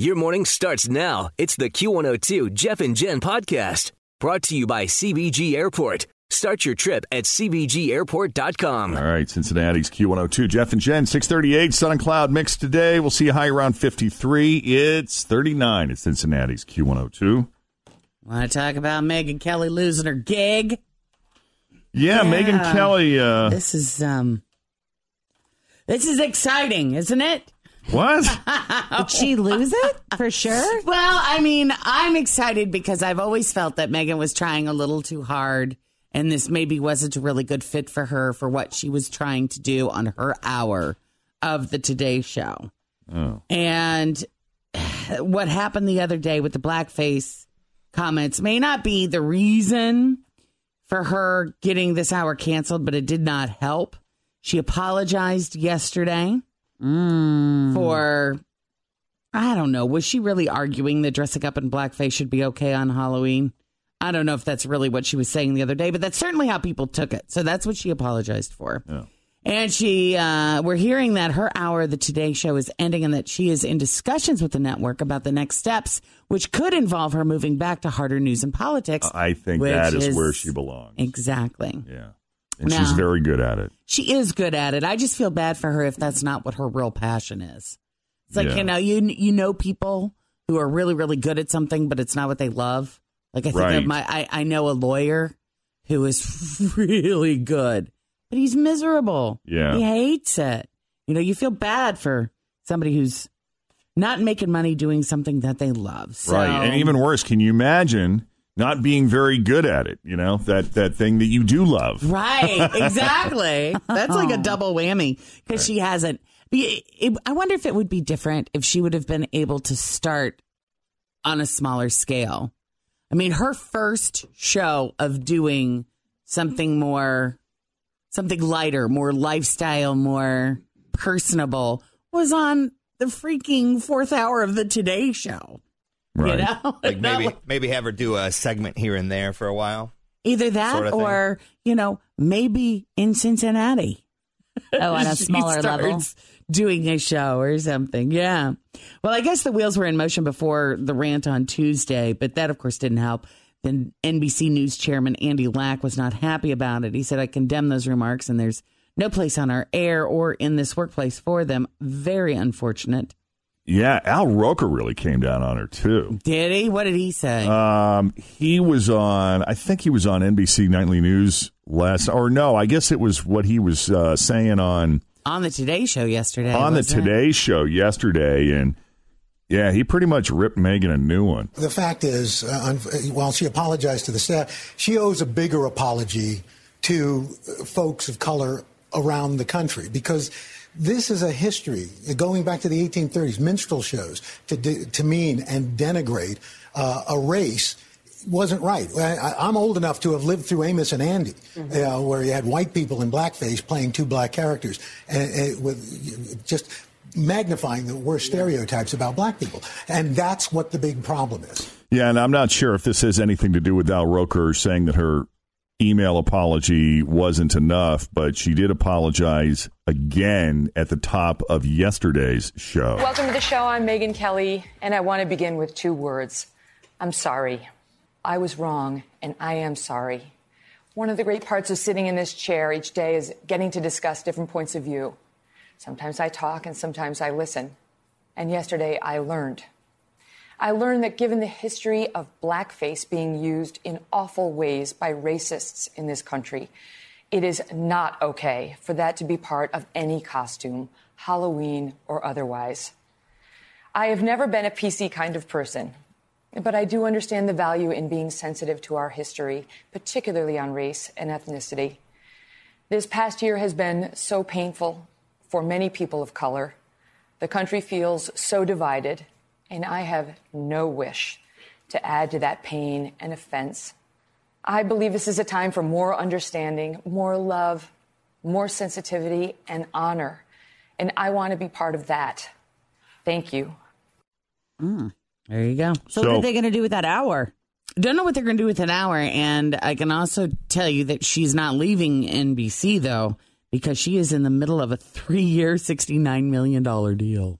Your morning starts now. It's the Q102 Jeff and Jen podcast brought to you by CVG Airport. Start your trip at CVGAirport.com. All right, Cincinnati's Q102. Jeff and Jen, 638, sun and cloud mix today. We'll see a high around 53. It's 39 at Cincinnati's Q102. Want to talk about Megyn Kelly losing her gig? Yeah, Yeah. Megyn Kelly. Uh, This is um, this is exciting, isn't it? What? Did she lose it for sure? Well, I mean, I'm excited because I've always felt that Megyn was trying a little too hard, and this maybe wasn't a really good fit for her for what she was trying to do on her hour of the Today Show. Oh. And what happened the other day with the blackface comments may not be the reason for her getting this hour canceled, but it did not help. She apologized yesterday for, I don't know, was she really arguing that dressing up in blackface should be okay on Halloween? I don't know if that's really what she was saying the other day, but that's certainly how people took it. So that's what she apologized for. Yeah. And she, uh, we're hearing that her hour of the Today Show is ending and that she is in discussions with the network about the next steps, which could involve her moving back to harder news and politics. I think that is, where she belongs. Exactly. Yeah. And she's very good at it. She is good at it. I just feel bad for her if that's not what her real passion is. It's like, Yeah. you know, you, you know people who are really, really good at something, but it's not what they love. Like I think Right. of my, I, I know a lawyer who is really good, but he's miserable. Yeah. He hates it. You know, you feel bad for somebody who's not making money doing something that they love. So, Right. And even worse, can you imagine not being very good at it? You know, that, that thing that you do love. Right, exactly. That's like a double whammy because she hasn't. It- it- I wonder if it would be different if she would have been able to start on a smaller scale. I mean, her first show of doing something more, something lighter, more lifestyle, more personable was on the freaking fourth hour of the Today Show. Right. You know, Like maybe maybe have her do a segment here and there for a while. either that sort of thing. or you know maybe in Cincinnati. Oh, on a smaller level. Doing a show or something. Yeah. Well, I guess the wheels were in motion before the rant on Tuesday, but that, of course, didn't help. Then NBC News chairman Andy Lack was not happy about it. He said, I condemn those remarks, and there's no place on our air or in this workplace for them. Very unfortunate. Yeah. Al Roker really came down on her, too. Did he? What did he say? Um, he was on, I think he was on NBC Nightly News last, or no, I guess it was what he was uh, saying on on the Today Show yesterday. on the wasn't it? Today Show yesterday, and yeah, he pretty much ripped Megyn a new one. The fact is, uh, while she apologized to the staff, she owes a bigger apology to uh, folks of color around the country because this is a history going back to the 1830s, minstrel shows to de- to mean and denigrate uh, a race wasn't right. I, I- I'm old enough to have lived through Amos and Andy, uh, where you had white people in blackface playing two black characters, and, and with just magnifying the worst stereotypes about black people. And that's what the big problem is. Yeah, and I'm not sure if this has anything to do with Al Roker saying that her email apology wasn't enough, but she did apologize again at the top of yesterday's show. Welcome to the show. I'm Megyn Kelly, and I want to begin with two words I'm sorry. I was wrong, and I am sorry. One of the great parts of sitting in this chair each day is getting to discuss different points of view. Sometimes I talk, and sometimes I listen. And yesterday I learned. I learned that given the history of blackface being used in awful ways by racists in this country, it is not okay for that to be part of any costume, Halloween or otherwise. I have never been a PC kind of person, but I do understand the value in being sensitive to our history, particularly on race and ethnicity. This past year has been so painful for many people of color. The country feels so divided, and I have no wish to add to that pain and offense. I believe this is a time for more understanding, more love, more sensitivity, and honor. And I want to be part of that. Thank you. Mm, There you go. So, what are they going to do with that hour? Don't know what they're going to do with an hour. And I can also tell you that she's not leaving NBC, though, because she is in the middle of a three year, $69 million deal.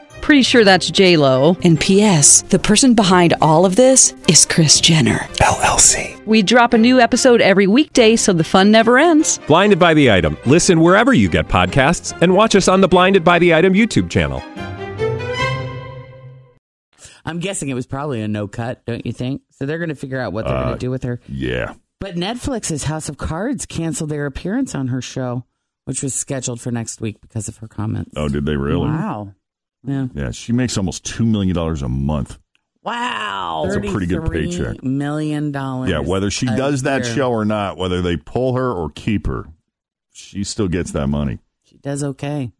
Pretty sure that's J Lo. And P.S. The person behind all of this is Kris Jenner. LLC. We drop a new episode every weekday, so the fun never ends. Blinded by the item. Listen wherever you get podcasts, and watch us on the Blinded by the Item YouTube channel. I'm guessing it was probably a no cut, don't you think? So they're going to figure out what they're Uh, going to do with her. Yeah. But Netflix's House of Cards canceled their appearance on her show, which was scheduled for next week because of her comments. Oh, did they really? Wow. Yeah. Yeah, she makes almost $2 million a month. Wow. That's a pretty good paycheck. Million dollars. Yeah, whether she a does that show or not, whether they pull her or keep her, she still gets that money. She does okay.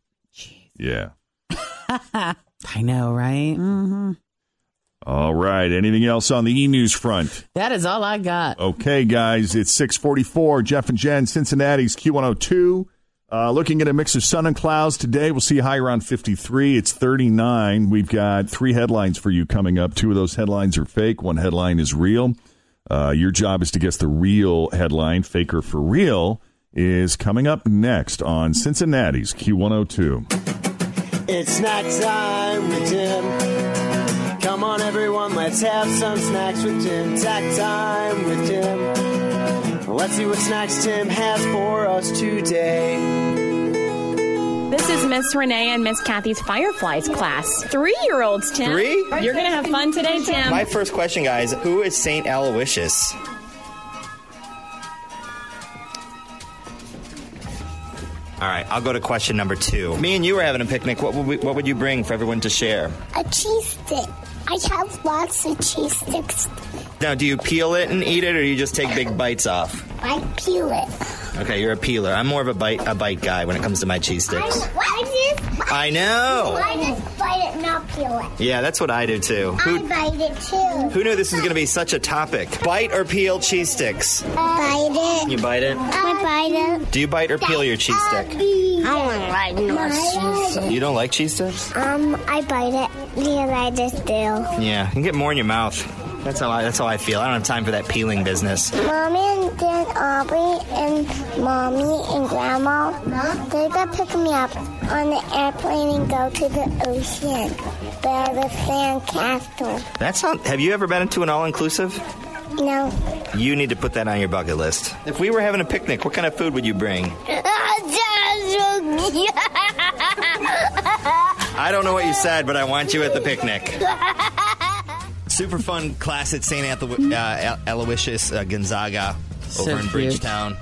Yeah. I know, right? Mm-hmm. All right. Anything else on the e news front? That is all I got. Okay, guys, it's 644. Jeff and Jen, Cincinnati's Q102. Uh, looking at a mix of sun and clouds today. We'll see high around 53. It's 39. We've got three headlines for you coming up. Two of those headlines are fake. One headline is real. Uh, your job is to guess the real headline. Faker for real is coming up next on Cincinnati's Q102. It's snack time with Jim. Come on, everyone, let's have some snacks with Jim. Snack time with Jim. Let's see what snacks Tim has for us today. This is Miss Renee and Miss Kathy's Fireflies class. Three year olds, Tim. Three? You're going to have fun today, Tim. My first question, guys who is St. Aloysius? All right, I'll go to question number two. Me and you were having a picnic. What would, we, what would you bring for everyone to share? A cheese stick. I have lots of cheese sticks. Now, do you peel it and eat it, or do you just take big bites off? I peel it. Okay, you're a peeler. I'm more of a bite a bite guy when it comes to my cheese sticks. I just, I know. I just bite it, not peel it. Yeah, that's what I do too. I Who, bite it too. who knew this was going to be such a topic? Bite or peel cheese sticks? bite it. You bite it? I bite it. Do you bite or peel your cheese stick? I don't like no cheese stick. You don't like cheese sticks? Um, I bite it because I just do. Yeah, you can get more in your mouth. That's how I. That's how I feel. I don't have time for that peeling business. Mommy and Dad Aubrey and Mommy and Grandma, they're gonna pick me up on the airplane and go to the ocean. Build a sand castle. That sound. Have you ever been into an all-inclusive? No. You need to put that on your bucket list. If we were having a picnic, what kind of food would you bring? I don't know what you said, but I want you at the picnic. Super fun class at St. Anthony, uh, Aloysius uh, Gonzaga over So in cute. Bridgetown.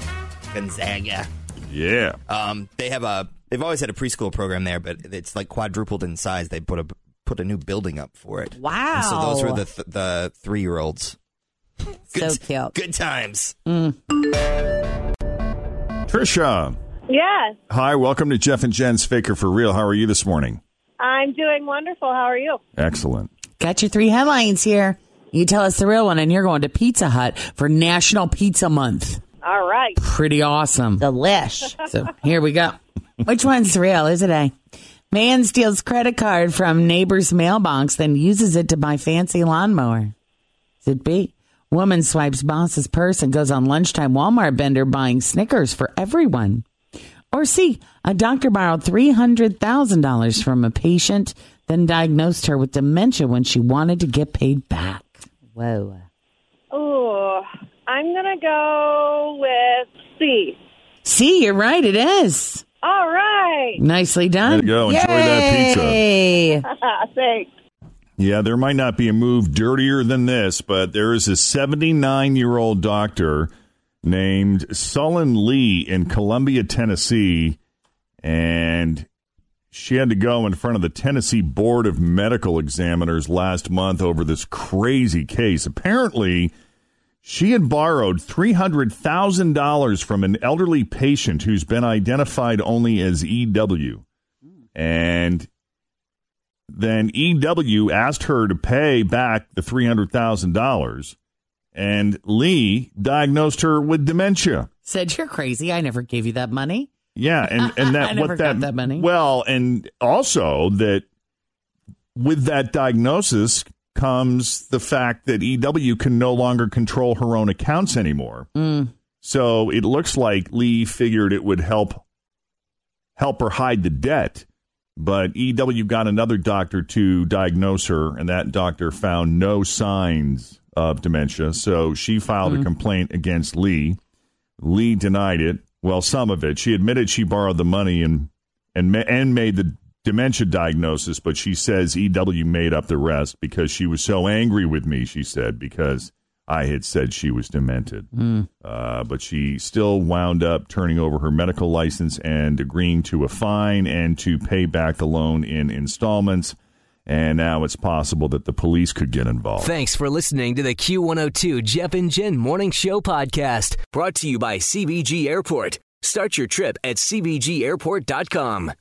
Gonzaga. Yeah. Um, they have a. They've always had a preschool program there, but it's like quadrupled in size. They put a put a new building up for it. Wow. And so those were the th- the three year olds. So cute. Good times. Trisha. Yes, Hi, welcome to Jeff and Jen's Faker for Real. How are you this morning? I'm doing wonderful. How are you? Excellent. Got your three headlines here. You tell us the real one, and you're going to Pizza Hut for National Pizza Month. All right. Pretty awesome. Delish. So here we go. Which one's real? Is it A? Man steals credit card from neighbor's mailbox, then uses it to buy fancy lawnmower. Is it B? Woman swipes boss's purse and goes on lunchtime Walmart bender buying Snickers for everyone. Or C, a doctor borrowed $300,000 from a patient, then diagnosed her with dementia when she wanted to get paid back. Whoa. Oh, I'm gonna go with C. C, you're right, it is. All right. Nicely done. Way to go. Enjoy that pizza. Yay. Thanks. Yeah, there might not be a move dirtier than this, but there is a 79 year old doctor named Sullen Lee in Columbia, Tennessee, and she had to go in front of the Tennessee Board of Medical Examiners last month over this crazy case. Apparently, she had borrowed $300,000 from an elderly patient who's been identified only as EW. And then EW asked her to pay back the $300,000, and Lee diagnosed her with dementia. Said you're crazy. I never gave you that money. Yeah, and and that what that, that money. Well, and also that with that diagnosis comes the fact that EW can no longer control her own accounts anymore. Mm. So it looks like Lee figured it would help help her hide the debt. But EW got another doctor to diagnose her, and that doctor found no signs of dementia. So she filed a mm-hmm. complaint against Lee. Lee denied it. Well, some of it. She admitted she borrowed the money and and and made the dementia diagnosis, but she says EW made up the rest because she was so angry with me. She said because I had said she was demented. Uh, but she still wound up turning over her medical license and agreeing to a fine and to pay back the loan in installments. And now it's possible that the police could get involved. Thanks for listening to the Q102 Jeff and Jen Morning Show podcast, brought to you by CVG Airport. Start your trip at CVGAirport.com.